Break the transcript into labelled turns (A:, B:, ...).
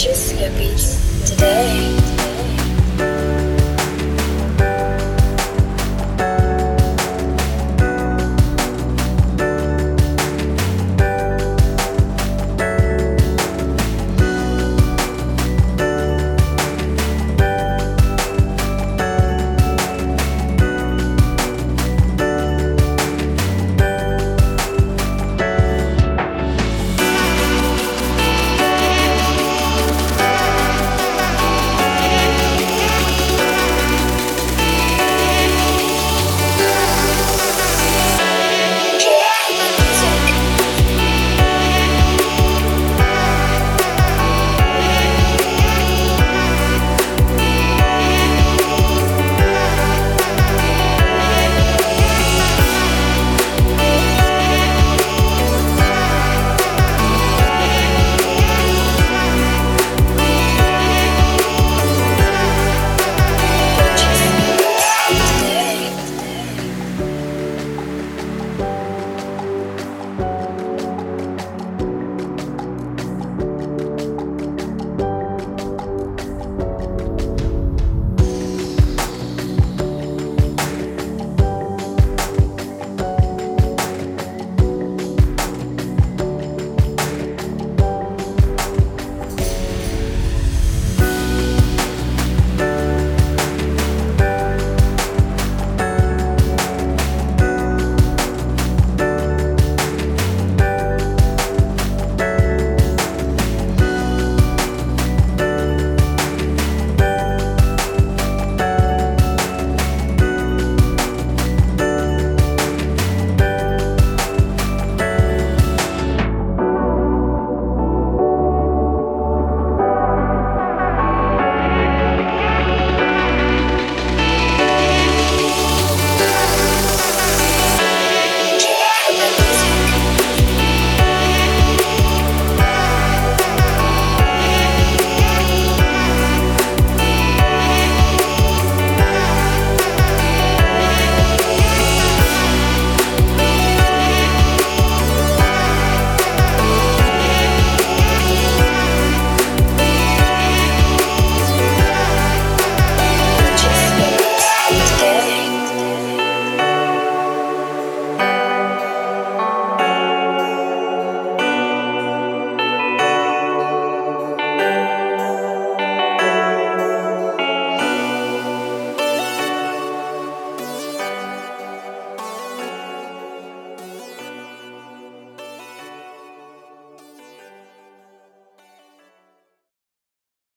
A: juicier beats today.